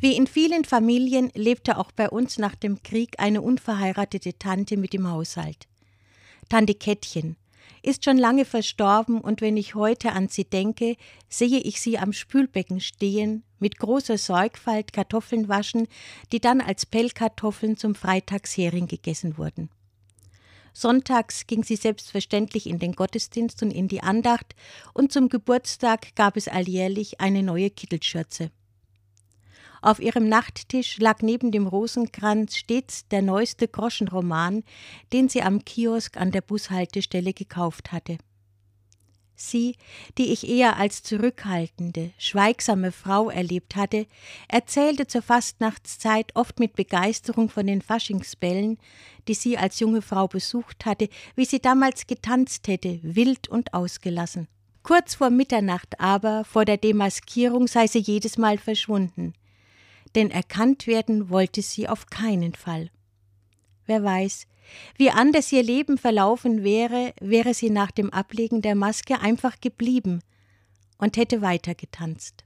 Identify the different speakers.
Speaker 1: Wie in vielen Familien lebte auch bei uns nach dem Krieg eine unverheiratete Tante mit im Haushalt. Tante Kettchen ist schon lange verstorben und wenn ich heute an sie denke, sehe ich sie am Spülbecken stehen, mit großer Sorgfalt Kartoffeln waschen, die dann als Pellkartoffeln zum Freitagshering gegessen wurden. Sonntags ging sie selbstverständlich in den Gottesdienst und in die Andacht, und zum Geburtstag gab es alljährlich eine neue Kittelschürze. Auf ihrem Nachttisch lag neben dem Rosenkranz stets der neueste Groschenroman, den sie am Kiosk an der Bushaltestelle gekauft hatte. Sie, die ich eher als zurückhaltende, schweigsame Frau erlebt hatte, erzählte zur Fastnachtszeit oft mit Begeisterung von den Faschingsbällen, die sie als junge Frau besucht hatte, wie sie damals getanzt hätte, wild und ausgelassen. Kurz vor Mitternacht aber, vor der Demaskierung, sei sie jedes Mal verschwunden denn erkannt werden wollte sie auf keinen Fall. Wer weiß, wie anders ihr Leben verlaufen wäre, wäre sie nach dem Ablegen der Maske einfach geblieben und hätte weitergetanzt.